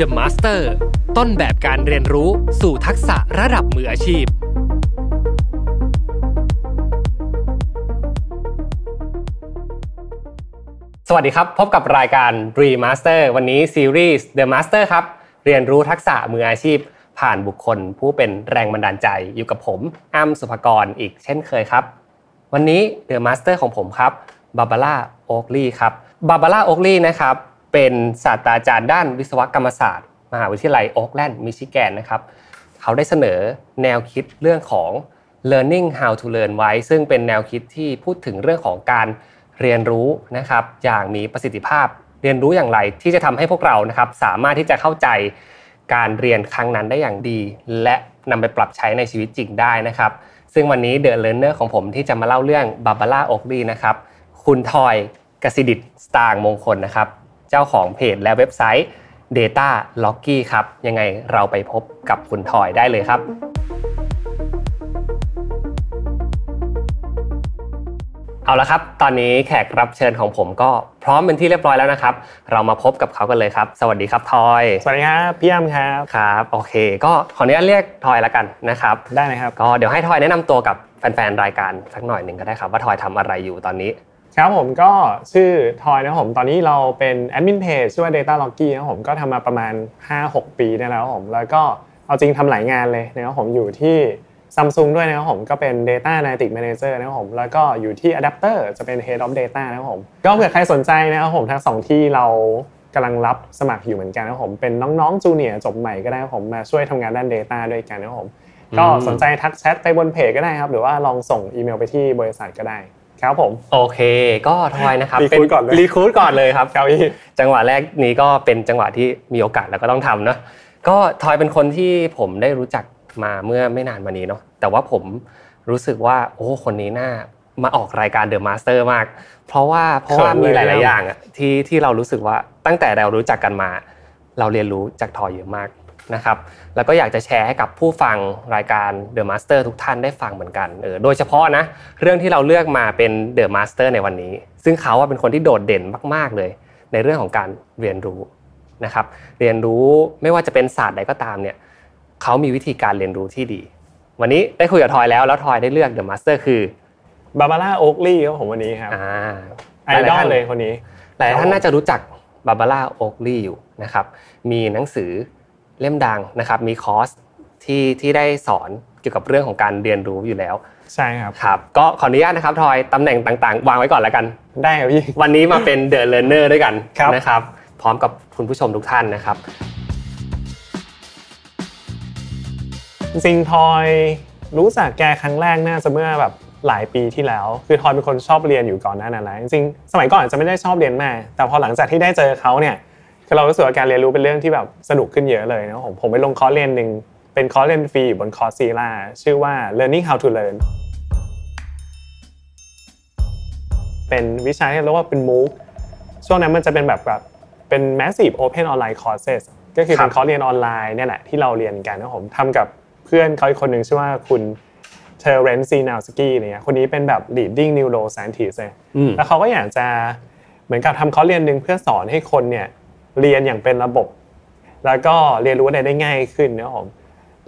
The Master ต้นแบบการเรียนรู้สู่ทักษะระดับมืออาชีพ สวัสดีครับ พบกับรายการ Remaster วันนี้ซีรีส์ The Master ครับ เรียนรู้ทักษะมืออาชีพ ผ่านบุคคลผู้เป็นแรงบันดาลใจอยู่กับผมอ้ำสุภกรอีกเช่นเคยครับ วันนี้ The Master ของผมครับบาบาร่าโอกลี่ครับบาบาร่าโอกลี่นะครับ เป็นศาสตราจารย์ด้านวิศวกรรมศาสตร์ มหาวิทยาลัยโอ๊กแลนด์มิชิแกนนะครับเขาได้เสนอแนวคิดเรื่องของ learning how to learn ไว้ ซึ่งเป็นแนวคิดที่พูดถึงเรื่องของการเรียนรู้นะครับอย่างมีประสิทธิภาพเรียนรู้อย่างไรที่จะทำให้พวกเรานะครับสามารถที่จะเข้าใจการเรียนครั้งนั้นได้อย่างดี และนำไปปรับใช้ในชีวิตจริงได้นะครับ ซึ่งวันนี้เดอะเลนเนอร์ของผมที่จะมาเล่าเรื่องบาบาร่าโอกลีนะครับคุณทอยกสิดิตสตางมงคลนะครับ เจ้าของเพจและเว็บไซต์ Data l o c k y ครับ ยังไงเราไปพบกับคุณทอยได้เลยครับ เอาละครับ ตอนนี้แขกรับเชิญของผมก็พร้อมเป็นที่เรียบร้อยแล้วนะครับ เรามาพบกับเขากันเลยครับ สวัสดีครับทอย สวัสดีครับพี่ยมครับครับโอเค ก็ขออนุญาตเรียกทอยละกันนะครับ ได้เลยครับ ก็เดี๋ยวให้ทอยแนะนำตัวกับแฟนๆรายการสักหน่อยหนึ่งก็ได้ครับว่าทอยทำอะไรอยู่ตอนนี้ ครับผมก็ชื่อทอยนะครับผมตอนนี้เราเป็นแอดมินเพจชื่อว่า Data l o g g y นะครับผมก็ทำมาประมาณ 5-6 ปีได้แล้วครับผมแล้วก็เอาจริงทำหลายงานเลยนะครับผมอยู่ที่ซัมซุงด้วยนะครับผมก็เป็น Data Analytics Manager นะครับผมแล้วก็อยู่ที่ Adapter จะเป็น Head of Data นะครับผมก็เผื่อใครสนใจนะครับผมทั้งสองที่เรากำลังรับสมัครอยู่เหมือนกันนะครับผมเป็นน้องๆ junior จบใหม่ก็ได้ครับผมมาช่วยทำงานด้าน Data ด้วยกันนะครับผมก็สนใจทักแชทไปบนเพจก็ได้ครับหรือว่าลองส่งอีเมลไปที่บริษัทก็ได้ ครับผมโอเค ก็ทอยนะครับ Recruit ก่อนเลยรีคูดก่อนเลยครับครับพี่จังหวะแรกนี้ก็เป็นจังหวะที่มีโอกาสแล้วก็ต้องทำเนาะก็ทอยเป็นคนที่ผมได้รู้จักมาเมื่อไม่นานมานี้เนาะแต่ว่าผมรู้สึกว่าโอ้คนนี้น่ามาออกรายการ The Master มาก เพราะว่าเพราะว่าเขินเลยมีหลายนะๆอย่างอะที่ที่เรารู้สึกว่าตั้งแต่เรารู้จักกันมา เราเรียนรู้จากทอยเยอะมาก นะครับแล้วก็อยากจะแชร์ให้กับผู้ฟังรายการ The Master ทุกท่านได้ฟังเหมือนกันเออโดยเฉพาะนะเรื่องที่เราเลือกมาเป็น The Master ในวันนี้ ซึ่งเขาว่าเป็นคนที่โดดเด่นมาก ๆเลย ในเรื่องของการเรียนรู้นะครับเรียนรู้ไม่ว่าจะเป็นศาสตร์ใดก็ตามเนี่ยเขามีวิธีการเรียนรู้ที่ดี วันนี้ได้คุยกับทอยแล้วแล้วทอยได้เลือก The Master คือBarbara Oakley ครับผมวันนี้ครับอ่าไอดอลเลยคนนี้หลายท่านน่าจะรู้จัก Barbara Oakley อยู่นะครับมีหนังสือ เล่มดังนะครับมีคอร์สที่ที่ได้สอนเกี่ยวกับเรื่องของการเรียนรู้อยู่แล้วใช่ครับครับ ก็ขออนุญาตนะครับทอยตำแหน่งต่างๆ วางไว้ก่อนแล้วกัน ได้ครับพี่วันนี้มาเป็นเดอะเล r ร์เนอร์ด้วยกันครับนะครับ พร้อมกับคุณผู้ชมทุกท่านนะครับจริงๆทอยรู้จักแกครั้งแรกน่าจะเมื่อแบบหลายปีที่แล้ว คือทอยเป็นคนชอบเรียนอยู่ก่อนหน้านั้นแล้วจริงๆสมัยก่อนอาจจะไม่ได้ชอบเรียนมากแต่พอหลังจากที่ได้เจอเขาเนี่ย คือเรารู้สึกว่าการเรียนรู้เป็นเรื่องที่แบบสนุกขึ้นเยอะเลยนะผมผมไปลงคอร์สเรียนหนึ่งเป็นคอร์สเรียนฟรีอยู่บน Coursera ชื่อว่า learning how to learn เป็นวิชาที่เรียกว่าเป็น MOOC ช่วงนั้นมันจะเป็นแบบแบบเป็น massive open online courses ก็คือครัเป็บนคอร์สเรียนออนไลน์เนี่ยแหละที่เราเรียนกันนะผมทำกับเพื่อนเขาอีกคนหนึ่งชื่อว่าคุณ Terrence Sejnowski เนี่ยคนนี้เป็นแบบ leading neuroscientist เลยอืมแล้วเขาก็อยากจะเหมือนกับทำคอร์สเรียนหนึ่งเพื่อสอนให้คนเนี่ย เรียนอย่างเป็นระบบ แล้วก็เรียนรู้อะไรได้ง่ายขึ้นนะครับผม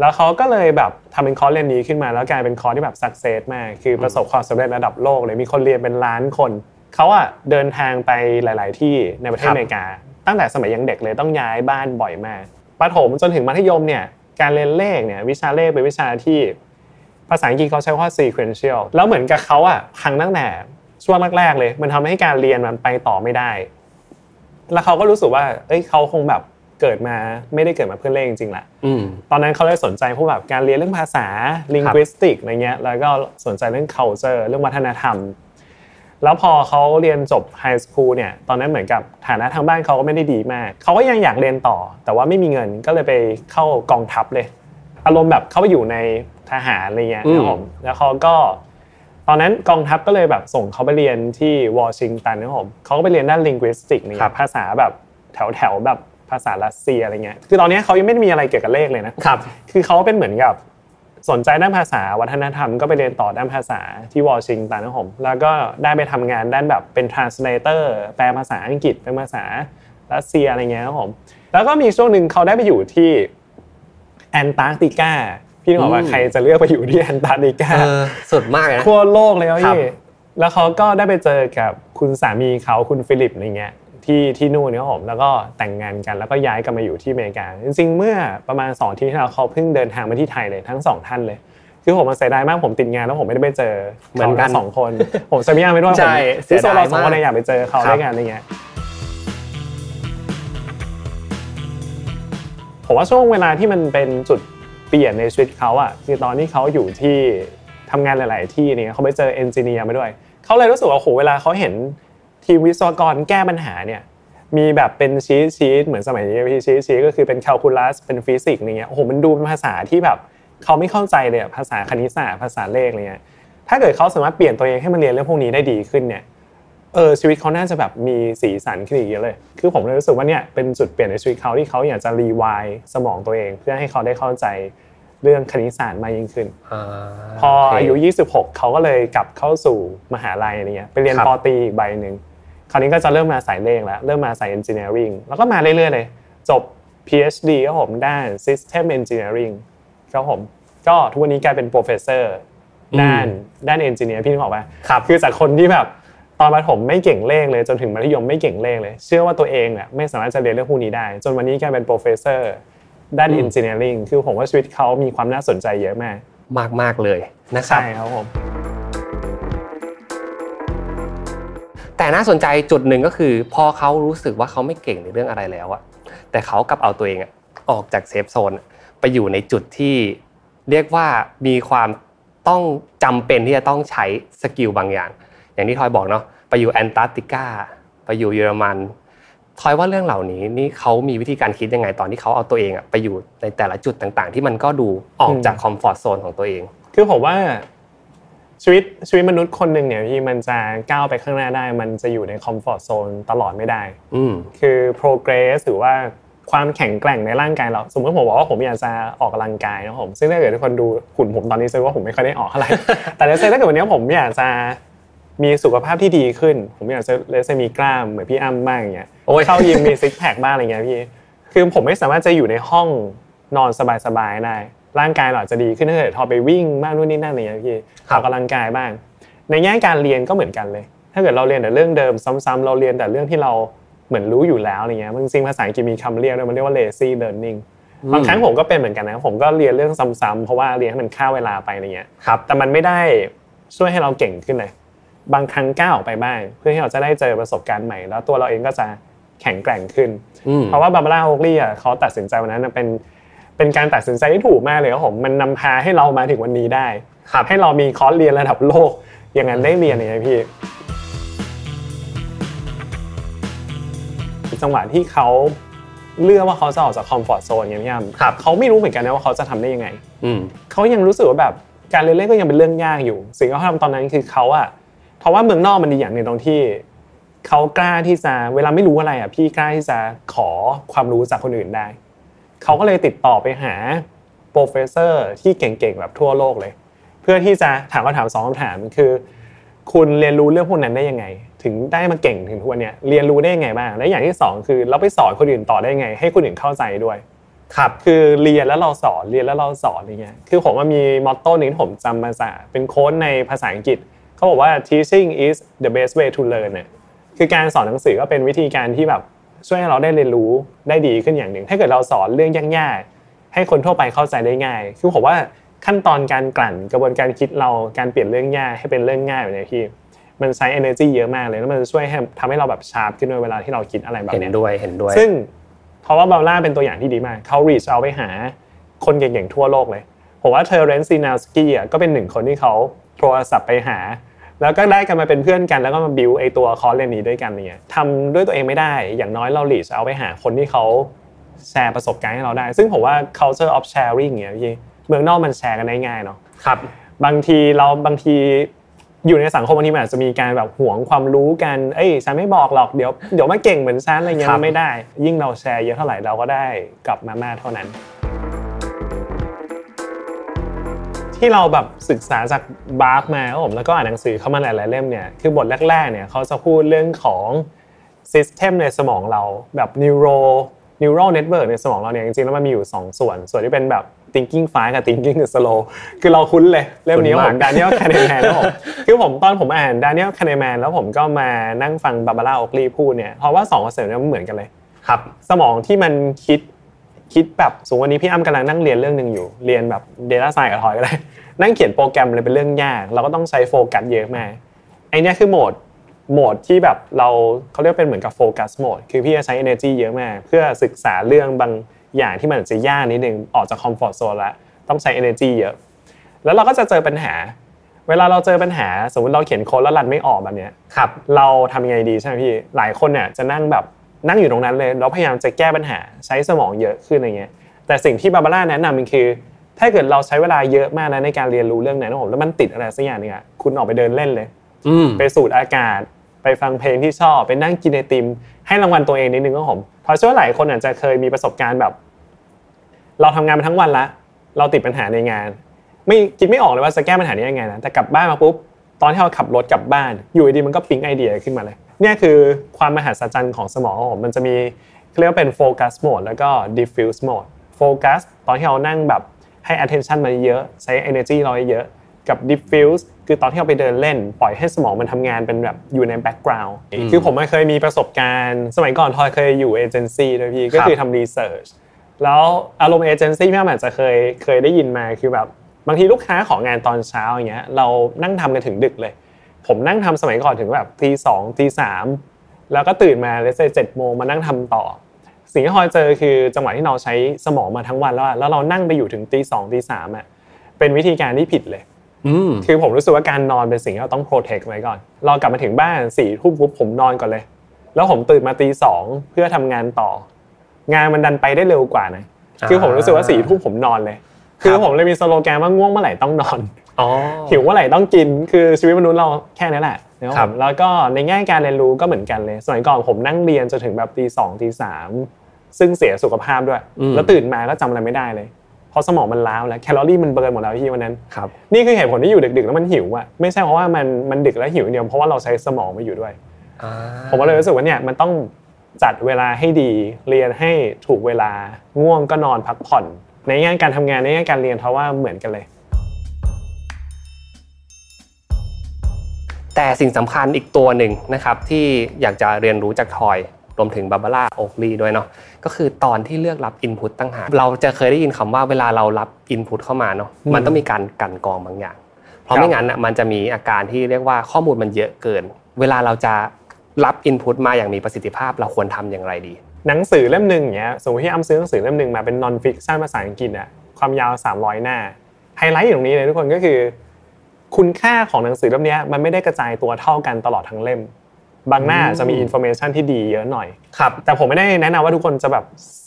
แล้วเขาก็เลยแบบทำเป็นคอร์สเรียนนี้ขึ้นมา แล้วกลายเป็นคอร์สที่แบบ success มากคือประสบความสำเร็จระดับโลกเลยมีคนเรียนเป็นล้านคนเขาอะเดินทางไปหลาย ๆ ที่ในประเทศครับอเมริกา ตั้งแต่สมัยยังเด็กเลยต้องย้ายบ้านบ่อยมากประถมจนถึงมัธยมเนี่ยการเรียนเลขเนี่ยวิชาเลขเป็นวิชาที่ภาษาอังกฤษเขาใช้คำว่า sequential แล้วเหมือนกับเขาอะพังตั้งแต่ช่วงแรก ๆ เลย มันทำให้การเรียนมันไปต่อไม่ได้ แล้วเขาก็รู้สึกว่า เอ้ยเขาคงแบบเกิดมาไม่ได้เกิดมาเพื่อเล่นจริงๆแหละอืมตอนนั้นเขาเลยสนใจพวกแบบการเรียนเรื่องภาษา linguistic อะไรเงี้ย แล้วก็สนใจเรื่อง culture เรื่องวัฒนธรรม แล้วพอเขาเรียนจบไฮสคูลเนี่ย ตอนนั้นเหมือนกับฐานะทางบ้านเขาก็ไม่ได้ดีมาก เขาก็ยังอยากเรียนต่อ แต่ว่าไม่มีเงิน ก็เลยไปเข้ากองทัพเลย อารมณ์แบบเข้าไปอยู่ในทหารอะไรเงี้ยอืมนะครับผมแล้วเขาก็ ตอนนั้นกองทัพก็เลยแบบส่งเขาไปเรียนที่วอชิงตันนะครับผมเขาก็ไปเรียนด้าน linguistic เนี่ครัยบภาษาแบบแถวแถวๆแบบภาษารัสเซียอะไรเงี้ย คือตอนนี้เขายังไม่ได้มีอะไรเกี่ยวกับเลขเลยนะครับ คือเขาเป็นเหมือนกับสนใจด้านภาษาวัฒนธรรมก็ไปเรียนต่อด้านภาษาที่วอชิงตันนะครับผมแล้วก็ได้ไปทำงานด้านแบบเป็น translator แปลภาษาอังกฤษเป็นภาษารัสเซียอะไรเงี้ยครับผม แล้วก็มีช่วงหนึ่งเขาได้ไปอยู่ที่แอนตาร์กติกา พี่นึกออกว่าอืมใครจะเลือกไปอยู่ที่แอนตาร์กติกาเออสุดมากเลยนะทั่วโลกเลยครับครับพี่แล้วเขาก็ได้ไปเจอกับคุณสามีเขาคุณฟิลิปอะไรเงี้ยที่ที่นู่นเนี่ยครับผมแล้วก็แต่งงานกันแล้วก็ย้ายกันมาอยู่ที่อเมริกา จริงๆ เมื่อประมาณ2อาที่ที่แล้วเขาเพิ่งเดินทางมาที่ไทยเลยทั้งสองท่านเลยคือผมมาเสียดายมากผมติดงานแล้วผมไม่ได้ไปเจอเหมือนกันขาทั้งสองคนผมจะไม่ยากไปด้วยใช่ผมเสียดายเราสองคนมากเลยอยากไปเจอเขาครับด้วยกันอะไรเงี้ยผมว่าช่วงเวลาที่มันเป็นจุดเปลี่ยนในชีวิตเขาอะคือตอนที่เขาอยู่ที่ทำงานหลาย ๆ ที่เนี่ยเขาไปเจอเอนจิเนียร์มาด้วย เขาเลยรู้สึกว่าโหเวลาเขาเห็นทีมวิศวกรแก้ปัญหาเนี่ยมีแบบเป็น cheat sheet เหมือนสมัยนี้พี่ cheat sheet ก็คือเป็นแคลคูลัสเป็นฟิสิกส์อะไรเงี้ยโอ้โหมันดูเป็นภาษาที่แบบเขาไม่เข้าใจเลยภาษาคณิตศาสตร์ภาษาเลขอะไรเงี้ยถ้าเกิดเขาสามารถเปลี่ยนตัวเองให้มันเรียนเรื่องพวกนี้ได้ดีขึ้นเนี่ยเออชีวิตเขาน่าจะแบบมีสีสันขึ้นอีกเยอะเลย คือผมเลยรู้สึกว่าเนี่ยเป็นจุดเปลี่ยนในชีวิตเขาที่เขาอยากจะ rewire สมองตัวเอง เพื่อให้เขาได้เข้าใจ เรื่องคณิตศาสตร์มากยิ่งขึ้น โอเค พออายุ 26 เขาก็เลยกลับเข้าสู่มหาลัยอะไรเงี้ยไปเรียนครับปอตรีอีกใบหนึ่งคราวนี้ก็จะเริ่มมาสายเลขแล้วเริ่มมาสาย engineering แล้วก็มาเรื่อยๆเลยจบ PhD ครับผมด้าน system engineering ครับผมก็ทุกวันนี้กลายเป็น professor ด้านด้าน engineer พี่นึกออกปะครับคือจากคนที่แบบตอนประถมไม่เก่งเลขเลยจนถึงมัธยมไม่เก่งเลขเลย เชื่อว่าตัวเองเนี่ยไม่สามารถจะเรียนเรื่องพวกนี้ได้ จนวันนี้กลายเป็น professor ด้านอืม engineering คือผมว่าชีวิตเขามีความน่าสนใจเยอะมาก มากมากๆเลยนะครับใช่ครับผมแต่น่าสนใจจุดหนึ่งก็คือ พอเขารู้สึกว่าเขาไม่เก่งในเรื่องอะไรแล้วอะแต่เขากลับเอาตัวเองอะออกจาก safe zone อะไปอยู่ในจุดที่เรียกว่ามีความต้องจำเป็นที่จะต้องใช้ skill บางอย่าง อย่างที่ทอยบอกเนาะไปอยู่แอนตาร์กติกาไปอยู่เยอรมัน ทอยว่าเรื่องเหล่านี้นี่เขามีวิธีการคิดยังไงตอนที่เขาเอาตัวเองอะไปอยู่ในแต่ละจุดต่างๆ ที่มันก็ดูออกจาก comfort zone ของตัวเอง คือผมว่าชีวิตชีวิตมนุษย์คนหนึ่งเนี่ยพี่มันจะก้าวไปข้างหน้าได้ มันจะอยู่ในคอมฟอร์ z โซนตลอดไม่ได้อืมคือ progress หรือว่าความแข็งแกร่งในร่างกายเรา สมมติผมบอกว่าผมอยากจะออกกำลังกายนะผมซึ่งถ้าเกิดทุกคนดูหุ่นผมตอนนี้เซว่าผมไม่ค่อยได้ออกเท่าไหร่แต่ let's say ถ้าเกิดวันนี้ผมอยากจะ มีสุขภาพที่ดีขึ้น ผมอยากจะเลเซมีกล้ามเหมือนพี่อ้ำบ้างอย่างเงี้ยโอ้ยเข้ายิมมีซิกแพคบ้างอะไรเงี้ยพี่คือผมไม่สามารถจะอยู่ในห้องนอนสบายๆได้ร่างกายเราอาจจะดีขึ้นถ้าเกิดทอไปวิ่งบ้างนู่นนี่นั่นอะไรเงี้ยพี่ครัอบอกกำลังกายบ้าง ในแง่การเรียนก็เหมือนกันเลย ถ้าเกิดเราเรียนแต่เรื่องเดิมซ้ำๆเราเรียนแต่เรื่องที่เราเหมือนรู้อยู่แล้วอะไรเงี้ยจริงๆภาษาอังกฤษมีคำเรียกด้วยมันเรียกว่า lazy learning บางครั้งผมก็เป็นเหมือนกันนะผมก็เรียนเรื่องซ้ำๆเพราะว่าเรียนให้มันฆ่าเวลาไปอะไรเงี้ยครับแต่มันไม่ได้ช่วยให้เราเก่งขึ้นเลย บางครั้งก้าวออกไปบ้างเพื่อให้เราจะได้เจอประสบการณ์ใหม่ แล้วตัวเราเองก็จะแข็งแกร่งขึ้นอืมเพราะว่าบาบาร่าโอกลี่อะเขาตัดสินใจวันนั้นนะเป็นเป็นการตัดสินใจที่ถูกมากเลยครับผมมันนำพาให้เรามาถึงวันนี้ได้ครับให้เรามีคอร์สเรียนระดับโลก อย่างนั้นได้เรียนอย่างไงพี่จังหวะที่เขาเลือกว่าเขาจะออกจากคอมฟอร์ทโซนอย่างพี่ยามครับเขาไม่รู้เหมือนกันนะว่าเขาจะทำได้ยังไงอืมเขายังรู้สึกว่าแบบการเรียนเลขก็ยังเป็นเรื่องยากอยู่ สิ่งที่เขาทำตอนนั้นคือเขาอะ เพราะว่าเมืองนอกมันดีอย่างหนึ่งตรงที่เขากล้าที่จะเวลาไม่รู้อะไรอะพี่กล้าที่จะขอความรู้จากคนอื่นได้เขาก็เลยติดต่อไปหา professor ที่เก่งๆแบบทั่วโลกเลย เพื่อที่จะถามคำถามสองคำถามคือ คุณเรียนรู้เรื่องพวกนั้นได้ยังไง ถึงได้มาเก่งถึงทุกวันเนี้ยเรียนรู้ได้ยังไงบ้างและอย่างที่สองคือเราไปสอนคนอื่นต่อได้ยังไง ให้คนอื่นเข้าใจด้วยครับคือเรียนแล้วเราสอนเรียนแล้วเราสอนอะไรเงี้ยคือผมว่ามีมอตโต้หนึงที่ผมจำมาจากเป็นโค้ดในภาษาอังกฤษ เขาบอกว่า teaching is the best way to learn เนี่ยคือการสอนหนังสือก็เป็นวิธีการที่แบบช่วยให้เราได้เรียนรู้ได้ดีขึ้นอย่างหนึ่ง ถ้าเกิดเราสอนเรื่องยากๆให้คนทั่วไปเข้าใจได้ง่าย คือผมว่าขั้นตอนการกลั่นกระบวนการคิดเราการเปลี่ยนเรื่องยากให้เป็นเรื่องง่ายแบบเนี้ยพี่มันใช้ energy เยอะมากเลยแล้วมันจะช่วยให้ทำให้เราแบบชาร์ปขึ้นด้วยเวลาที่เราคิดอะไรแบบเห็นเนี้ยด้วยเห็นด้วย ซึ่งเพราะว่าบาบาร่าเป็นตัวอย่างที่ดีมากเขา reach เอาไปหาคนเก่งๆทั่วโลกเลยผมว่า Terrence Sejnowski อะก็เป็นหนึ่งคนที่เขา โทรศัพท์ไปหา แล้วก็ได้กันมาเป็นเพื่อนกัน แล้วก็มาบิวไอตัวคอร์สเรียนนี้ด้วยกันเนี่ยทำด้วยตัวเองไม่ได้อย่างน้อยเรา reach เอาไปหาคนที่เขาแชร์ประสบการณ์ให้เราได้ ซึ่งผมว่า culture of sharing เนี่ยพี่เมืองนอกมันแชร์กันได้ง่ายเนาะครับ บางทีเราบางทีอยู่ในสังคมบางทีมันอาจจะมีการแบบหวงความรู้กัน เอ้ยฉันไม่บอกหรอกเดี๋ยวเดี๋ยวมาเก่งเหมือนฉันอะไรเงี้ยครับมันไม่ได้ ยิ่งเราแชร์เยอะเท่าไหร่เราก็ได้กลับมามากเท่านั้น ที่เราแบบศึกษาจากบาบาร่ามาครับผมแล้วก็อ่านหนังสือเข้ามาหลายๆเล่มเนี่ยคือบทแรกๆเนี่ยเขาจะพูดเรื่องของ system ในสมองเราแบบ neuro neural network ในสมองเราเนี่ยจริงๆแล้วมันมีอยู่ 2 ส่วน ส่วนที่เป็นแบบ thinking fast กับ thinking slow คือเราคุ้นเลย เรื่องนี้ของผม Daniel Kahneman แล้วผมคือผมตอนผมอ่าน Daniel Kahneman แล้วผมก็มานั่งฟังบาบาร่าโอคลีพูดเนี่ยเพราะว่า2คอนเซ็ปต์นี้มันเหมือนกันเลยครับ สมองที่มันคิด คิดแบบสมมติวันนี้พี่อ้ำกำลังนั่งเรียนเรื่องหนึ่งอยู่ เรียนแบบ Data Science กับทอยก็ได้ นั่งเขียนโปรแกรมเลยเป็นเรื่องยาก เราก็ต้องใช้โฟกัสเยอะมากไอเนี้ยคือโหมดโหมดที่แบบเราเขาเรียกเป็นเหมือนกับ focus mode คือพี่จะใช้ energy เยอะมาก เพื่อศึกษาเรื่องบางอย่างที่มันอาจจะยากนิดนึงออกจาก comfort zone แล้วต้องใช้ energy เยอะ แล้วเราก็จะเจอปัญหา เวลาเราเจอปัญหา สมมติเราเขียนโค้ดแล้วรันไม่ออกแบบเนี้ยครับเราทำยังไงดีใช่ไหมพี่หลายคนเนี่ยจะนั่งแบบ นั่งอยู่ตรงนั้นเลยแล้วพยายามจะแก้ปัญหาใช้สมองเยอะขึ้นอะไรเงี้ยแต่สิ่งที่บาบาร่าแนะนำมันคือ ถ้าเกิดเราใช้เวลาเยอะมากนะในการเรียนรู้เรื่องนั้นนะผมแล้วมันติดอะไรสักอย่างหนึงอะคุณออกไปเดินเล่นเลยอืมไปสูดอากาศ ไปฟังเพลงที่ชอบไปนั่งกินไอติม ให้รางวัลตัวเองนิดนึงก็ผมเพราะเชื่อว่าหลายคนอาจจะเคยมีประสบการณ์แบบ เราทำงานมาทั้งวันละ เราติดปัญหาในงาน ไม่คิดไม่ออกเลยว่าจะแก้ปัญหานี้ยังไงนะแต่กลับบ้านมาปุ๊บตอนที่เราขับรถกลับบ้านอยู่ดีๆมันก็ปิ๊งไอเดียขึ้นมาเลย เนี่ยคือความมหัศจรรย์ของสมองของผมมันจะมีเรียกว่าเป็นโฟกัสโหมดแล้วก็ diffuse mode โฟกัสตอนที่เรานั่งแบบให้ attention มาเยอะใช้ energy เราเยอะกับ diffuse คือตอนที่เราไปเดินเล่น ปล่อยให้สมองมันทำงานเป็นแบบอยู่ใน background คือผมเคยมีประสบการณ์ สมัยก่อนทอยเคยอยู่เอเจนซี่ด้วยพี่ก็คือทำ research แล้วอารมณ์เอเจนซี่พี่อาจจะเคยเคยได้ยินมาคือแบบบางทีลูกค้าของงานตอนเช้าอย่างเงี้ยเรานั่งทำกันถึงดึกเลย ผมนั่งทำสมัยก่อนถึงแบบตีสองตีสามแล้วก็ตื่นมาเลเซเจ็ดโมงมานั่งทำต่อ สิ่งที่คอยเจอคือจังหวะที่เราใช้สมองมาทั้งวันแล้วอะแล้วเรานั่งไปอยู่ถึงตีสองตีสามอะเป็นวิธีการที่ผิดเลยอืมคือผมรู้สึกว่าการนอนเป็นสิ่งที่เราต้องโปรเทคไว้ก่อน เรากลับมาถึงบ้านสี่ทุ่มปุ๊บผมนอนก่อนเลย แล้วผมตื่นมาตีสองเพื่อทำงานต่อ งานมันดันไปได้เร็วกว่านะคือผมรู้สึกว่าสี่ทุ่มผมนอนเลย คือผมเลยมีสโลแกนว่าง่วงเมื่อไหร่ต้องนอนอ๋อ หิวเมื่อไหร่ต้องกินคือชีวิตมนุษย์เราแค่นั้นแหละนะคครัรับบแล้วก็ในแง่การเรียนรู้ก็เหมือนกันเลยสมัยก่อนผมนั่งเรียนจนถึงแบบตีสองตีสามซึ่งเสียสุขภาพด้วย แล้วตื่นมาก็จำอะไรไม่ได้เลย เพราะสมองมันล้าวแล้วแคลอรี่มันเบิร์นหมดแล้วที่วันนั้นครับนี่คือเหตุผลที่อยู่ดึกๆแล้วมันหิวอะไม่ใช่เพราะว่ามันมันดึกแล้วหิวอย่างเดียวเพราะว่าเราใช้สมองมาอยู่ด้วยอ่าผมก็เลยรู้สึกว่าเนี่ยมันต้องจัดเวลาให้ดี เรียนให้ถูกเวลาง่วงก็นอนพักผ่อน ในแง่การทำงานในแง่การเรียนเพราะว่าเหมือนกันเลย แต่สิ่งสำคัญอีกตัวหนึ่งนะครับที่อยากจะเรียนรู้จากทอยรวมถึงบาบาร่าโอกลีด้วยเนาะก็คือตอนที่เลือกรับอินพุตตั้งหากเราจะเคยได้ยินคำว่าเวลาเรารับอินพุตเข้ามาเนาะอืมมันต้องมีการกลันกรองบางอย่าง เพราะครับไม่งั้นอะมันจะมีอาการที่เรียกว่าข้อมูลมันเยอะเกิน เวลาเราจะรับ input มาอย่างมีประสิทธิภาพเราควรทำอย่างไรดี หนังสือเล่มหนึ่งอย่างเงี้ยสมมติพี่อ้ำซื้อหนังสือเล่มหนึ่งมาเป็น non-fiction ภาษาอังกฤษอะความยาว 300 หน้าไฮไลท์อยู่ตรงนี้เลยทุกคนก็คือ คุณค่าของหนังสือเล่มเนี้ยมันไม่ได้กระจายตัวเท่ากันตลอดทั้งเล่ม บางหน้าอืมจะมี information ที่ดีเยอะหน่อยครับแต่ผมไม่ได้แนะนำว่าทุกคนจะแบบ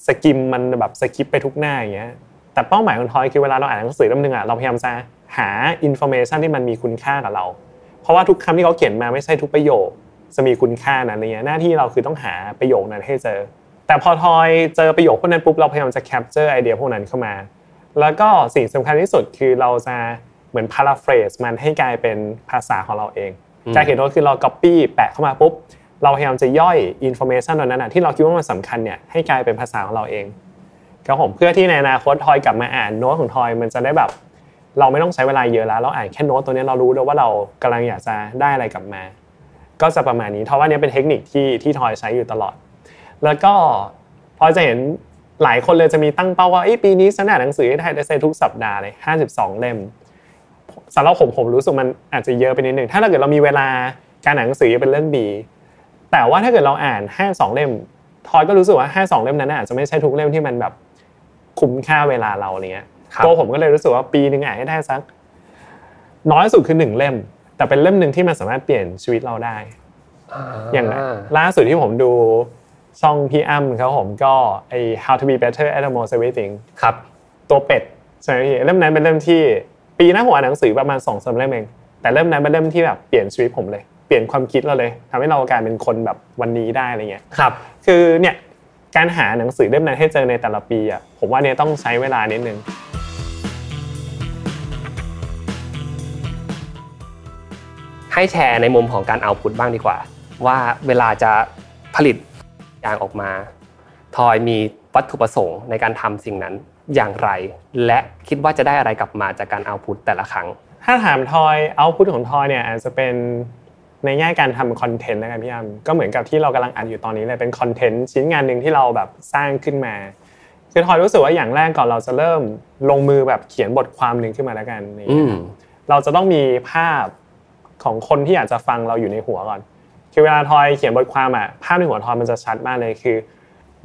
skim มันแบบ skip ไปทุกหน้าอย่างเงี้ยแต่เป้าหมายของทอยคือเวลาเราอ่านหนังสือเล่มหนึ่งอะเราพยายามจะหา information ที่มันมีคุณค่ากับเรา เพราะว่าทุกคำที่เขาเขียนมาไม่ใช่ทุกประโยคจะมีคุณค่านะอะไรเงี้ยหน้าที่เราคือต้องหาประโยคนั้นให้เจอ แต่พอทอยเจอประโยคพวกนั้นปุ๊บเราพยายามจะ capture ไอเดียพวกนั้นเข้ามา แล้วก็สิ่งสำคัญที่สุดคือเราจะเห มือน paraphrase มันให้กลายเป็นภาษาของเราเองอืมการเขียนโน้ตคือเรา copy แปะเข้ามาปุ๊บเราพยายามจะย่อย information ตรงนั้นนะที่เราคิดว่ามันสำคัญเนี่ยให้กลายเป็นภาษาของเราเองครับผมเพื่อที่ในอนาคตทอยกลับมาอ่านโน้ตของทอยมันจะได้แบบ เราไม่ต้องใช้เวลาเยอะแล้วเราอ่านแค่โน้ตตัวนี้เรารู้เลยว่าเรากำลังอยากจะได้อะไรกลับมา ก็จะประมาณนี้ทอยว่าเนี้เป็นเทคนิคที่ที่ทอยใช้อยู่ตลอด แล้วก็พอจะเห็นหลายคนเลยจะมีตั้งเป้าว่าเอ้ยปีนี้ฉันอ่านหนังสือให้ได้ทุกสัปดาห์เลย52 เล่ม สำหรับผมผมรู้สึกมันอาจจะเยอะไปนิดนึงถ้าเราเกิดเรามีเวลาการอ่านหนังสือเป็นเรื่องดี แต่ว่าถ้าเกิดเราอ่าน52เล่มทอยก็รู้สึกว่า52เล่มนั้นอาจจะไม่ใช่ทุกเล่มที่มันแบบคุ้มค่าเวลาเราอะไรเงี้ยครับตัวผมก็เลยรู้สึกว่าปีหนึ่งอ่านให้ได้สัก น้อยสุดคือหนึ่งเล่ม แต่เป็นเล่มหนึ่งที่มันสามารถเปลี่ยนชีวิตเราได้อย่างล่าสุดที่ผมดูช่องพี่อ้ำเขาผมก็ไอ How to be better at almost everything ครับ ตัวเป็ดใช่ไหมพี่เล่มนั้นเป็นเล่มที่ ปีหน้าผมอ่านหนังสือประมาณสองสามเล่มเองแต่เล่มนั้นเป็นเล่มที่แบบเปลี่ยนชีวิตผมเลยเปลี่ยนความคิดเราเลยทำให้เรากลายเป็นคนแบบวันนี้ได้อะไรเงี้ยครับ คือเนี่ยการหาหนังสือเล่มนั้นให้เจอในแต่ละปีอะผมว่าเนี่ยต้องใช้เวลานิดนึงให้แชร์ในมุมของการเอาพุทบ้างดีกว่า ว่าเวลาจะผลิตอย่างออกมา ทอยมีวัตถุประสงค์ในการทำสิ่งนั้น อย่างไร และคิดว่าจะได้อะไรกลับมาจากการเอาพุทแต่ละครั้ง ถ้าถามทอยเอาพุทของทอยเนี่ยอาจจะเป็นในแง่การทำคอนเทนต์นะครับพี่อัมก็เหมือนกับที่เรากำลังอัดอยู่ตอนนี้เลยเป็นคอนเทนต์ชิ้นงานหนึ่งที่เราแบบสร้างขึ้นมาคือทอยรู้สึกว่าอย่างแรกก่อนเราจะเริ่มลงมือแบบเขียนบทความหนึ่งขึ้นมาแล้วกันนี่เราจะต้องมีภาพของคนที่อยากจะฟังเราอยู่ในหัวก่อน คือเวลาทอยเขียนบทความอะภาพในหัวทอยมันจะชัดมากเลยคือ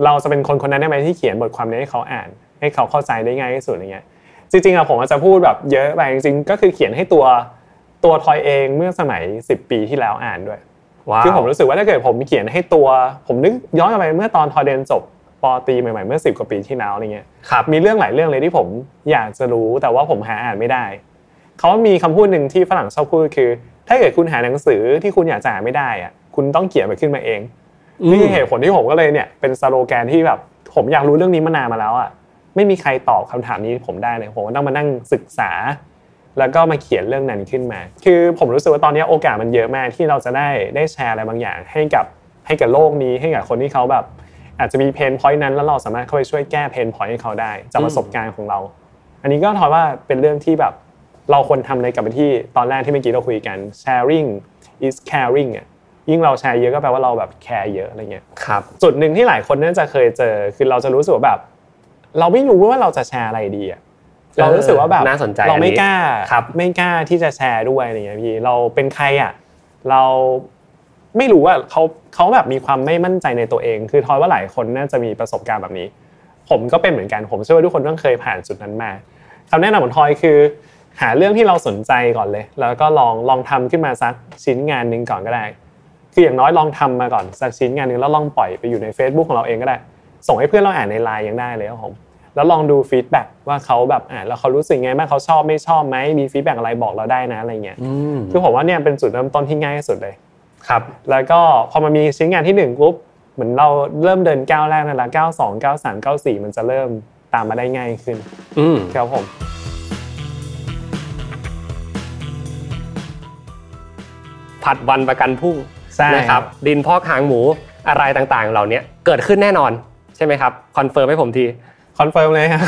เราจะเป็นคนคนนั้นได้ไหมที่เขียนบทความนี้ให้เขาอ่าน ให้เขาเข้าใจได้ง่ายที่สุดอย่างเงี้ยจริงๆอะผมจะพูดแบบเยอะไปจริงๆก็คือเขียนให้ตัวตัวทอยเองเมื่อสมัย 10 ปีที่แล้วอ่านด้วยคือผมรู้สึกว่าถ้าเกิดผมเขียนให้ตัว ผมนึกย้อนกลับไปเมื่อตอนทอยเรียนจบปอตีใหม่ๆเมื่อ10กว่าปีที่แล้วอะไรเงี้ยมีเรื่องหลายเรื่องเลยที่ผมอยากจะรู้แต่ว่าผมหาอ่านไม่ได้เขามีคำพูดหนึ่งที่ฝรั่งชอบพูดคือ ถ้าเกิดคุณหาหนังสือที่คุณอยากจะอ่านไม่ได้อะคุณต้องเขียนมันขึ้นมาเองนี่เหตุผลที่ผมก็เลยเนี่ยเป็นสโลแกนที่แบบผมอยากรู้เรื่องนี้มานานมาแล้วอะ ไม่มีใครตอบคำถามนี้ผมได้เลยผมต้องมานั่งศึกษา แล้วก็มาเขียนเรื่องนั้นขึ้นมา คือผมรู้สึกว่าตอนนี้โอกาสมันเยอะมากที่เราจะได้ได้แชร์อะไรบางอย่าง ให้กับให้กับโลกนี้ให้กับคนที่เขาแบบอาจจะมี pain point นั้นแล้วเราสามารถเข้าไปช่วยแก้ pain point ให้เขาได้จากประสบการณ์ของเรา อันนี้ก็ทอยว่าเป็นเรื่องที่แบบเราควรทำในกับที่ตอนแรกที่เมื่อกี้เราคุยกัน sharing is caring อะยิ่งเราแชร์เยอะก็แปลว่าเราแบบแคร์เยอะอะไรเงี้ยครับจุดหนึ่งที่หลายคนน่าจะเคยเจอคือเราจะรู้สึกแบบ เราไม่รู้ว่าเราจะแชร์อะไรดีอะเรารู้สึกว่าแบบน่าสนใจเราไม่กล้าครับไม่กล้าที่จะแชร์ด้วยอะไรเงี้ยพี่เราเป็นใครอะเราไม่รู้ว่าเขาเขาแบบมีความไม่มั่นใจในตัวเอง คือทอยว่าหลายคนน่าจะมีประสบการณ์แบบนี้ ผมก็เป็นเหมือนกันผมเชื่อว่าทุกคนต้องเคยผ่านจุดนั้นมาคำแนะนำของทอยคือ หาเรื่องที่เราสนใจก่อนเลย แล้วก็ลองลองทำขึ้นมาสักชิ้นงานหนึ่งก่อนก็ได้ คืออย่างน้อยลองทำมาก่อนสักชิ้นงานหนึ่งแล้วลองปล่อยไปอยู่ใน Facebook ของเราเองก็ได้ ส่งให้เพื่อนเราอ่านในไลน์ยังได้เลยครับผมแล้วลองดู feedback ว่าเขาแบบอ่านแล้วเขารู้สึกไงบ้างเขาชอบไม่ชอบไหมมี feedback อะไรบอกเราได้นะอะไรเงี้ยคือผมว่าเนี่ยเป็นจุดเริ่มต้นที่ง่ายที่สุดเลยครับ แล้วก็พอมามีชิ้นงานที่หนึ่งปุ๊บเหมือนเราเริ่มเดินก้าวแรกนั่นแหละก้าวสองก้าวสามก้าวสี่มันจะเริ่มตามมาได้ง่ายขึ้นอืครับผมผัดวันประกันพรุ่งนะครับดินพอกหางหมูอะไรต่างๆ เหล่านี้เกิดขึ้นแน่นอนใช่ไหมครับ confirm ให้ผมที confirm เลยครับ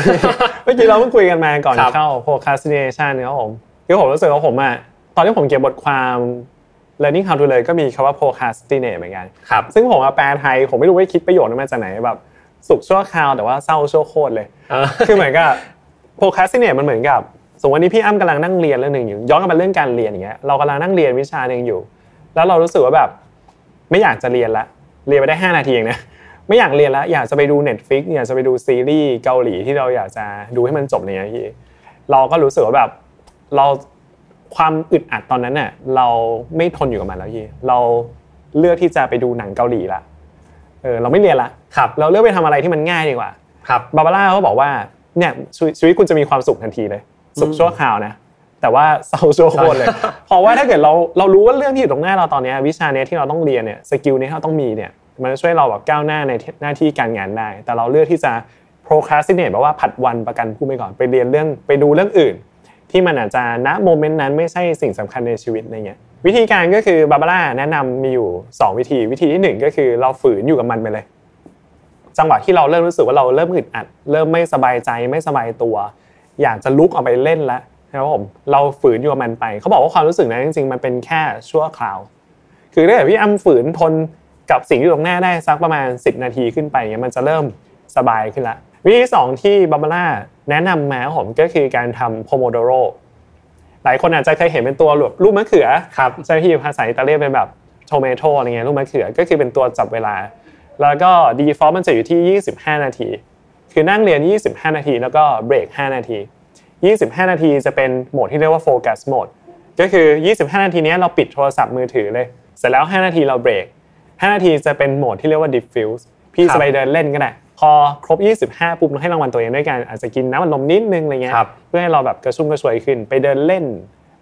เมื่อกี้เราเพิ่งคุยกันมาก่อนเข้า procrastination ครับผมคือผมรู้สึกว่าผมอะตอนที่ผมเขียนบทความ learning how to เลยก็มีคำว่า procrastinate เหมือนกันครับซึ่งผมแปลไทยผมไม่รู้ว่าคิดประโยชน์มาจากไหนแบบสุขชั่วคราวแต่ว่าเศร้าชั่วโคตรเลยคือเหมือนกับ procrastinate มันเหมือนกับสมมติวันนี้พี่อ้ำกำลังนั่งเรียนเรื่องหนึ่งอยู่ย้อนกลับมาเรื่องการเรียนอย่างเงี้ยเรากำลังนั่งเรียนวิชาหนึ่งอยู่ แล้วเรารู้สึกว่าแบบไม่อยากจะเรียนละเรียนไปได้ 5 นาทีเองนะ ไม่อยากเรียนแล้วอยากจะไปดู Netflix อยากจะไปดูซีรีส์เกาหลีที่เราอยากจะดูให้มันจบเนี่ยพี่เราก็รู้สึกว่าแบบเราความอึดอัดตอนนั้นน่ะเราไม่ทนอยู่กับมันแล้วพี่เราเลือกที่จะไปดูหนังเกาหลีละเออเราไม่เรียนละครับเราเลือกไปทำอะไรที่มันง่ายดีกว่าครับบาบาร่าเขาบอกว่าเนี่ยชีวิตคุณจะมีความสุขทันทีเลย สุขชั่วคราวนะแต่ว่าเศร้าชั่วโคตรเลย เพราะว่าถ้าเกิดเราเรารู้ว่าเรื่องที่อยู่ตรงหน้าเราตอนนี้วิชาเนี้ยที่เราต้องเรียนเนี่ย skill นี้เราต้องมีเนี่ย มันจะช่วยเราแบบก้าวหน้าในหน้าที่การงานได้ แต่เราเลือกที่จะ procrastinate แปลว่าผัดวันประกันพรุ่งไปก่อนไปเรียนเรื่องไปดูเรื่องอื่น ที่มันอาจจะณ moment นั้นไม่ใช่สิ่งสำคัญในชีวิตอะไรเงี้ยวิธีการก็คือบาบาร่าแนะนำมีอยู่ 2 วิธี วิธีที่ 1 ก็คือเราฝืนอยู่กับมันไปเลย จังหวะที่เราเริ่มรู้สึกว่าเราเริ่มอึดอัด เริ่มไม่สบายใจไม่สบายตัว อยากจะลุกออกไปเล่นแล้วนะครับผมเราฝืนอยู่กับมันไป เขาบอกว่าความรู้สึกนั้นจริงๆมันเป็นแค่ชั่วคราว คือถ้าเกิดพี่อ้ำฝืนทน กับสิ่งที่ตรงหน้าได้สักประมาณ 10 นาทีขึ้นไปเงี้ยมันจะเริ่มสบายขึ้นละวิธีสองที่บัมบาร่าแนะนำมาผมก็คือการทำโพโมโดโรหลายคนอาจจะเคยเห็นเป็นตัวรูปมะเขือครับใช่ที่ภาษาอิตาเลียนเป็นแบบ tomato อะไรเงี้ยรูปมะเขือก็คือเป็นตัวจับเวลา แล้วก็ default มันจะอยู่ที่ 25 นาที คือนั่งเรียน 25 นาที แล้วก็เบรก 5 นาที 25 นาทีจะเป็นโหมดที่เรียกว่า focus mode ก็คือ 25 นาทีนี้เราปิดโทรศัพท์มือถือเลย เสร็จแล้ว 5 นาทีเราเบรก 5 นาทีจะเป็นโหมดที่เรียกว่า diffuse พี่จะไปเดินเล่นก็ได้พอครบ 25 ปุ๊บเราให้รางวัลตัวเองด้วยการอาจจะกินน้ำมันลมนิดนึงอะไรเงี้ยเพื่อให้เราแบบกระชุ่มกระชวยขึ้น ไปเดินเล่น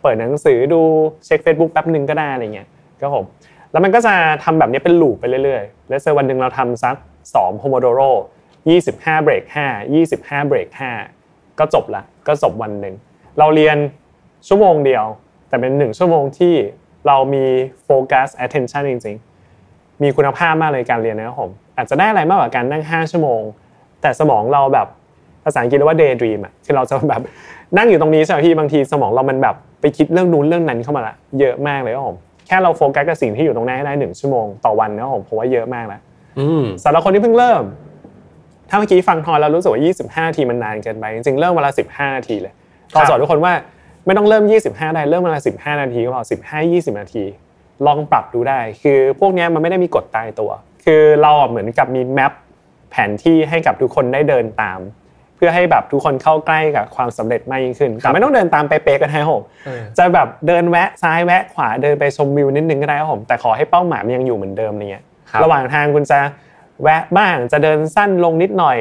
เปิดหนังสือดูเช็ค Facebook แป๊บนึงก็ได้อะไรเงี้ยก็ผมแล้วมันก็จะทำแบบนี้เป็นลูปไปเรื่อยๆ แล้วเซวันหนึ่งเราทำสัก2 Pomodoro 25เบรก5 25เบรก5ก็จบละก็จบวันหนึ่งเราเรียนชั่วโมงเดียว แต่เป็นหนึ่งชั่วโมงที่เรามีโฟกัส attention จริงๆ มีคุณภาพมากเลยการเรียนนะครับผมอาจจะได้อะไรมากกว่าการนั่ง 5 ชั่วโมง แต่สมองเราแบบภาษาอังกฤษเรียกว่า daydream อะคือเราจะแบบนั่งอยู่ตรงนี้ใช่ไหมพี่บางทีสมองเรามันแบบไปคิดเรื่องนู้นเรื่องนั้นเข้ามาละเยอะมากเลยครับผมแค่เราโฟกัสกับสิ่งที่อยู่ตรงหน้าให้ได้หนึ่งชั่วโมงต่อวันนะครับผมผมว่าเยอะมากแล้วอืมสำหรับคนที่เพิ่งเริ่ม ถ้าเมื่อกี้ฟังทอยแล้วรู้สึกว่า 25นาทีมันนานเกินไปจริงๆเริ่มเวลา 15นาทีเลยทอยสอนทุกคนว่าไม่ต้องเริ่ม 25 ได้เริ่มเวลา 15 นาทีก็พอ15 20 นาที ลองปรับดูได้ คือพวกเนี้ยมันไม่ได้มีกฎตายตัว คือเราอะเหมือนกับมีแมปแผนที่ให้กับทุกคนได้เดินตาม เพื่อให้แบบทุกคนเข้าใกล้กับความสำเร็จมากยิ่งขึ้นแต่ไม่ต้องเดินตามเป๊ะๆกันให้ผมเออจะแบบเดินแวะซ้ายแวะขวาเดินไปชมวิวนิดนึงก็ได้ครับผมแต่ขอให้เป้าหมายมันยังอยู่เหมือนเดิมอะไรเงี้ยครับระหว่างทางคุณจะแวะบ้างจะเดินสั้นลงนิดหน่อย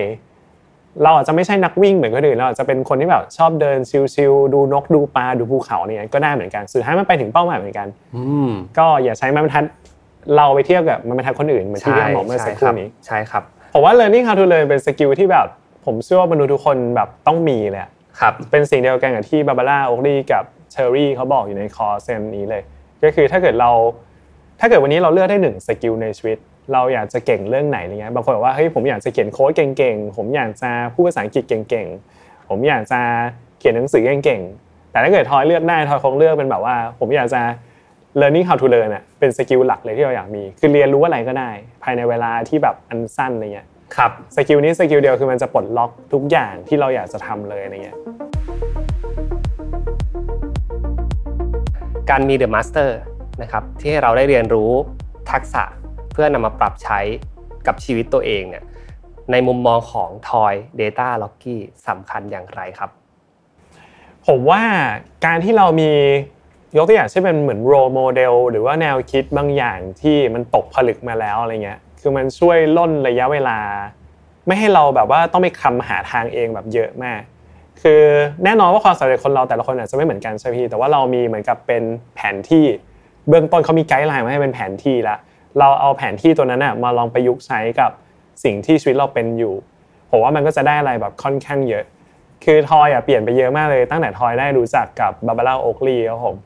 เราอาจจะไม่ใช่นักวิ่งเหมือนคนอื่นเราอาจจะเป็นคนที่แบบชอบเดินชิลๆดูนกดูปลาดูภูเขาเนี่ยก็ได้เหมือนกันสุดท้ายมันไปถึงเป้าหมายเหมือนกันอืมก็อย่าใช้ไม้บรรทัดเราไปเทียบกับไม้บรรทัดคนอื่นเหมือนที่พี่อ้อมบอกเมื่อสักครู่นี้ใช่ครับผมว่า learning how to learn เป็น skill ที่แบบ ผมเชื่อว่ามนุษย์ทุกคนแบบต้องมีเลยอะครับเป็นสิ่งเดียวกันกับที่บาบาร่าโอ k ลีกับเทอร์รี่เขาบอกอยู่ในคอร์สเซมนี้เลย ก็คือถ้าเกิดเราถ้าเกิดวันนี้เราเลือกได้หนึ่ง skill ในชีวิต เราอยากจะเก่งเรื่องไหนอะไรเงี้ยบางคนบอกว่าเฮ้ยผมอยากจะเขียนโค้ดเก่งๆผมอยากจะพูดภาษาอังกฤษเก่งๆผมอยากจะเขียนหนังสือเก่งๆแต่ถ้าเกิดทอยเลือกได้ทอยคงเลือกเป็นแบบว่า ผมอยากจะ learning how to learn อะเป็นสกิลหลักเลยที่เราอยากมี คือเรียนรู้อะไรก็ได้ ภายในเวลาที่แบบอันสั้นอะไรเงี้ยครับสกิลนี้สกิลเดียวคือมันจะปลดล็อกทุกอย่างที่เราอยากจะทำเลยอะไรเงี้ยการมี The Master นะครับที่ให้เราได้เรียนรู้ทักษะ เพื่อนำมาปรับใช้กับชีวิตตัวเองเนี่ยในมุมมองของ Toy Data l o c k y สำคัญอย่างไรครับ ผมว่าการที่เรามียกตัวอย่างเช่นเป็นเหมือน role model หรือว่าแนวคิดบางอย่างที่มันตกผลึกมาแล้วอะไรเงี้ยคือมันช่วยร่นระยะเวลา ไม่ให้เราแบบว่าต้องไปคลำหาทางเองแบบเยอะมาก คือแน่นอนว่าความสำเร็จคนเราแต่ละคนอาจจะไม่เหมือนกันใช่พี่แต่ว่าเรามีเหมือนกับเป็นแผนที่ เบื้องต้นเขามี guideline มาให้เป็นแผนที่ละ เราเอาแผนที่ตัวนั้นน่ะมาลองประยุกต์ใช้กับสิ่งที่ชีวิตเราเป็นอยู่ผมว่ามันก็จะได้อะไรแบบค่อนข้างเยอะ คือทอยอะเปลี่ยนไปเยอะมากเลยตั้งแต่ทอยได้รู้จักกับบาบาร่าโอ k ลีครับผม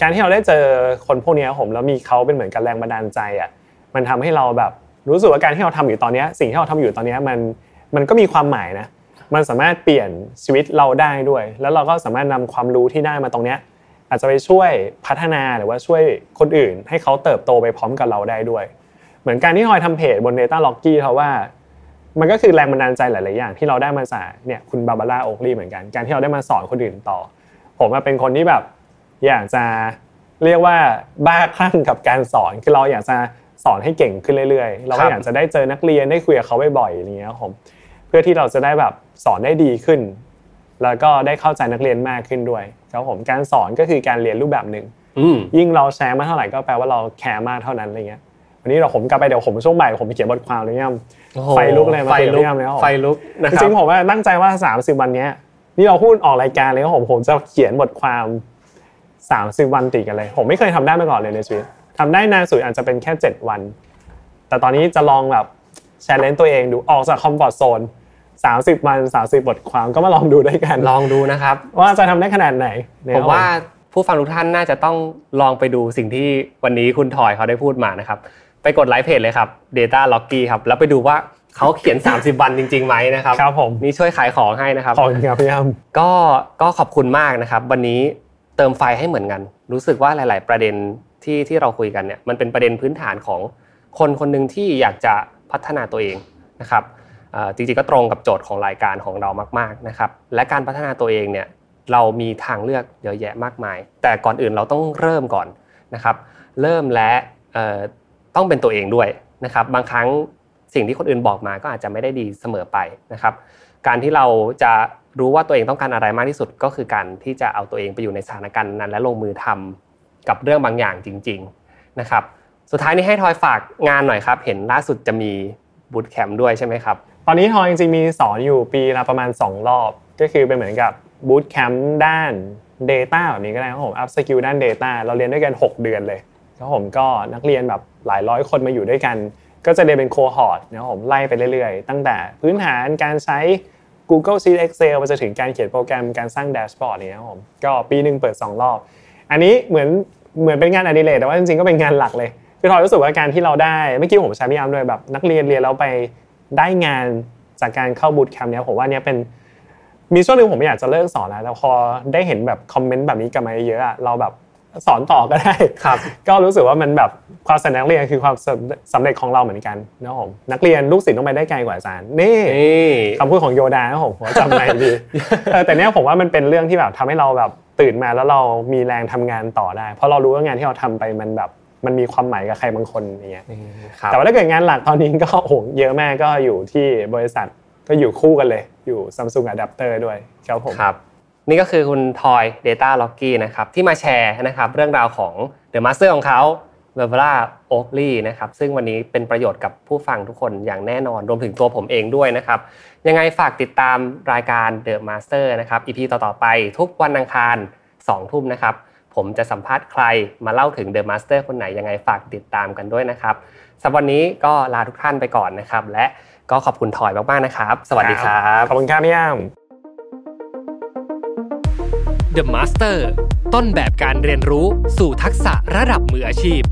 การที่เราได้เจอคนพวกนี้ครับผมแล้วมีเขาเป็นเหมือนกับแรงบันดาลใจอะมันทำให้เราแบบรู้สึกว่าการที่เราทำอยู่ตอนนี้สิ่งที่เราทำอยู่ตอนนี้มันมันก็มีความหมายนะมันสามารถเปลี่ยนชีวิตเราได้ด้วย แล้วเราก็สามารถนำความรู้ที่ได้มาตรงเนี้ย อาจจะไปช่วยพัฒนาหรือว่าช่วยคนอื่น ให้เขาเติบโตไปพร้อมกับเราได้ด้วย เหมือนการที่ทอยทำเพจบน Data l o g กี้เพราะว่า มันก็คือแรงบันดาลใจหลาย ๆ อย่างที่เราได้มาจากเนี่ยคุณบาบาร่าโอ k ลีเหมือนกัน การที่เราได้มาสอนคนอื่นต่อ ผมเป็นคนที่แบบอยากจะเรียกว่าบ้าคลั่งกับการสอนคือเราอยากจะสอนให้เก่งขึ้นเรื่อย ๆ เราก็อยากจะได้เจอนักเรียนได้คุยกับเขาบ่อยๆอย่างเงี้ยครับผมเพื่อที่เราจะได้แบบสอนได้ดีขึ้น แล้วก็ได้เข้าใจนักเรียนมากขึ้นด้วย ครับผมการสอนก็คือการเรียนรูปแบบหนึ่งอืมยิ่งเราแชร์มากเท่าไหร่ก็แปลว่าเราแคร์มากเท่านั้นอะไรเงี้ยวันนี้เราผมกลับไปเดี๋ยวผมช่วงบ่ายผมไปเขียนบทความเลยเนี่ยโอ้โหไฟลุกเลยมาไฟคุยกับลุกพี่อ้ำแล้วไฟลุกนะจครับริงๆผมว่าตั้งใจว่า 30 วันเนี้ยนี่เราพูดออกรายการเลยว่าผมผมจะเขียนบทความ 30 วันติดกันเลย ผมไม่เคยทำได้มาก่อนเลยในชีวิตทำได้นานสุดอาจจะเป็นแค่ 7 วัน แต่ตอนนี้จะลองแบบแชร์เลนตัวเองดูออกจากคอมฟอร์ทโซน 30 วัน 30 บทความก็มาลองดูด้วยกันลองดูนะครับ ว่าจะทำได้ขนาดไหนเนี่ยผมว่าผู้ฟังทุกท่านน่าจะต้องลองไปดูสิ่งที่วันนี้คุณทอยเขาได้พูดมานะครับ ไปกดไลค์เพจเลยครับ Data l o c k y ครับแล้วไปดูว่าเขาเขียน 30 วันจริงๆไหมนะครับครับผมนี่ช่วยขายของให้นะครับขอบคุณครับพี่อ้ำก็ก็ขอบคุณมากนะครับ วันนี้เติมไฟให้เหมือนกัน รู้สึกว่าหลาย ๆ ประเด็นที่ที่เราคุยกันเนี่ยมันเป็นประเด็นพื้นฐานของคนคนหนึ่งที่อยากจะพัฒนาตัวเองนะครับเอ่อ จริงๆก็ตรงกับโจทย์ของรายการของเรามากๆนะครับและการพัฒนาตัวเองเนี่ยเรามีทางเลือกเยอะแยะมากมาย แต่ก่อนอื่นเราต้องเริ่มก่อนนะครับเริ่มและต้องเป็นตัวเองด้วยนะครับบางครั้งสิ่งที่คนอื่นบอกมาก็อาจจะไม่ได้ดีเสมอไปนะครับการที่เราจะรู้ว่าตัวเองต้องการอะไรมากที่สุดก็คือการที่จะเอาตัวเองไปอยู่ในสถานการณ์นั้น และลงมือทำกับเรื่องบางอย่างจริง ๆนะครับ สุดท้ายนี้ให้ทอยฝากงานหน่อยครับ เห็นล่าสุดจะมี bootcamp ด้วยใช่ไหมครับ ตอนนี้ทอยจริงๆมีสอนอยู่ปีละประมาณ 2 รอบ ก็คือเป็นเหมือนกับ bootcampด้าน Data แบบนี้ก็ได้ครับผม upskill ด้าน Data เราเรียนด้วยกัน 6 เดือนเลยครับผมก็นักเรียนแบบหลายร้อยคนมาอยู่ด้วยกัน ก็จะเรียนเป็น cohort นะครับผมไล่ไปเรื่อยๆ ตั้งแต่พื้นฐานการใช้ Google Sheet Excel ไปจนถึงการเขียนโปรแกรมการสร้าง dashboard เนี่ยครับผมก็ปีหนึ่งเปิด 2 รอบ อันนี้เหมือนเหมือนเป็นงานอดิเรกแต่ว่าจริงๆก็เป็นงานหลักเลยพี่ทอยรู้สึกว่าการที่เราได้เมื่อกี้ผมใช้พี่อาร์มด้วยแบบนักเรียนเรียนแล้วไป ได้งานจากการเข้า bootcamp เนี้ยผมว่าเนี้ยเป็นมีช่วงหนึ่งผมอยากจะเลิกสอนแล้วแต่พอได้เห็นแบบ comment แบบนี้กลับมาเยอะๆอะเราแบบสอนต่อก็ได้ครับ ก็รู้สึกว่ามันแบบความสำเร็จนักเรียนคือความสำเร็จของเราเหมือนกันนะครับผมนักเรียนลูกศิษย์ต้องไปได้ไกลกว่าอาจารย์นี่นี่คำพูดของโยดานะครับผมผมจำไม่ดีเออแต่เนี้ยผมว่ามันเป็นเรื่องที่แบบทำให้เราแบบตื่นมาแล้วเรามีแรงทำงานต่อได้ เพราะเรารู้ว่างานที่เราทำไปมันแบบ มันมีความหมายกับใครบางคนอย่างเงี้ยครับแต่ว่าถ้าเกิดงานหลักตอนนี้ก็โอ้โหเยอะมากก็อยู่ที่บริษัทก็อยู่คู่กันเลยอยู่ Samsung Adapter ด้วยครับผมครับนี่ก็คือคุณทอย Data l o c k y นะครับที่มาแชร์นะครับเรื่องราวของ The Master ของเขาเ e เ r a o a k l e y นะครับซึ่งวันนี้เป็นประโยชน์กับผู้ฟังทุกคนอย่างแน่นอนรวมถึงตัวผมเองด้วยนะครับ ยังไงฝากติดตามรายการ The Master นะครับ EP ต่อๆไปทุกวันอังคาร2ทุ่มนะครับ ผมจะสัมภาษณ์ใครมาเล่าถึง The Master คนไหนยังไงฝากติดตามกันด้วยนะครับสำหรับวันนี้ก็ลาทุกท่านไปก่อนนะครับ และก็ขอบคุณทอยมากๆนะครับ สวัสดีครับขอบคุณครับพี่ย่าม The Master ต้นแบบการเรียนรู้สู่ทักษะระดับมืออาชีพ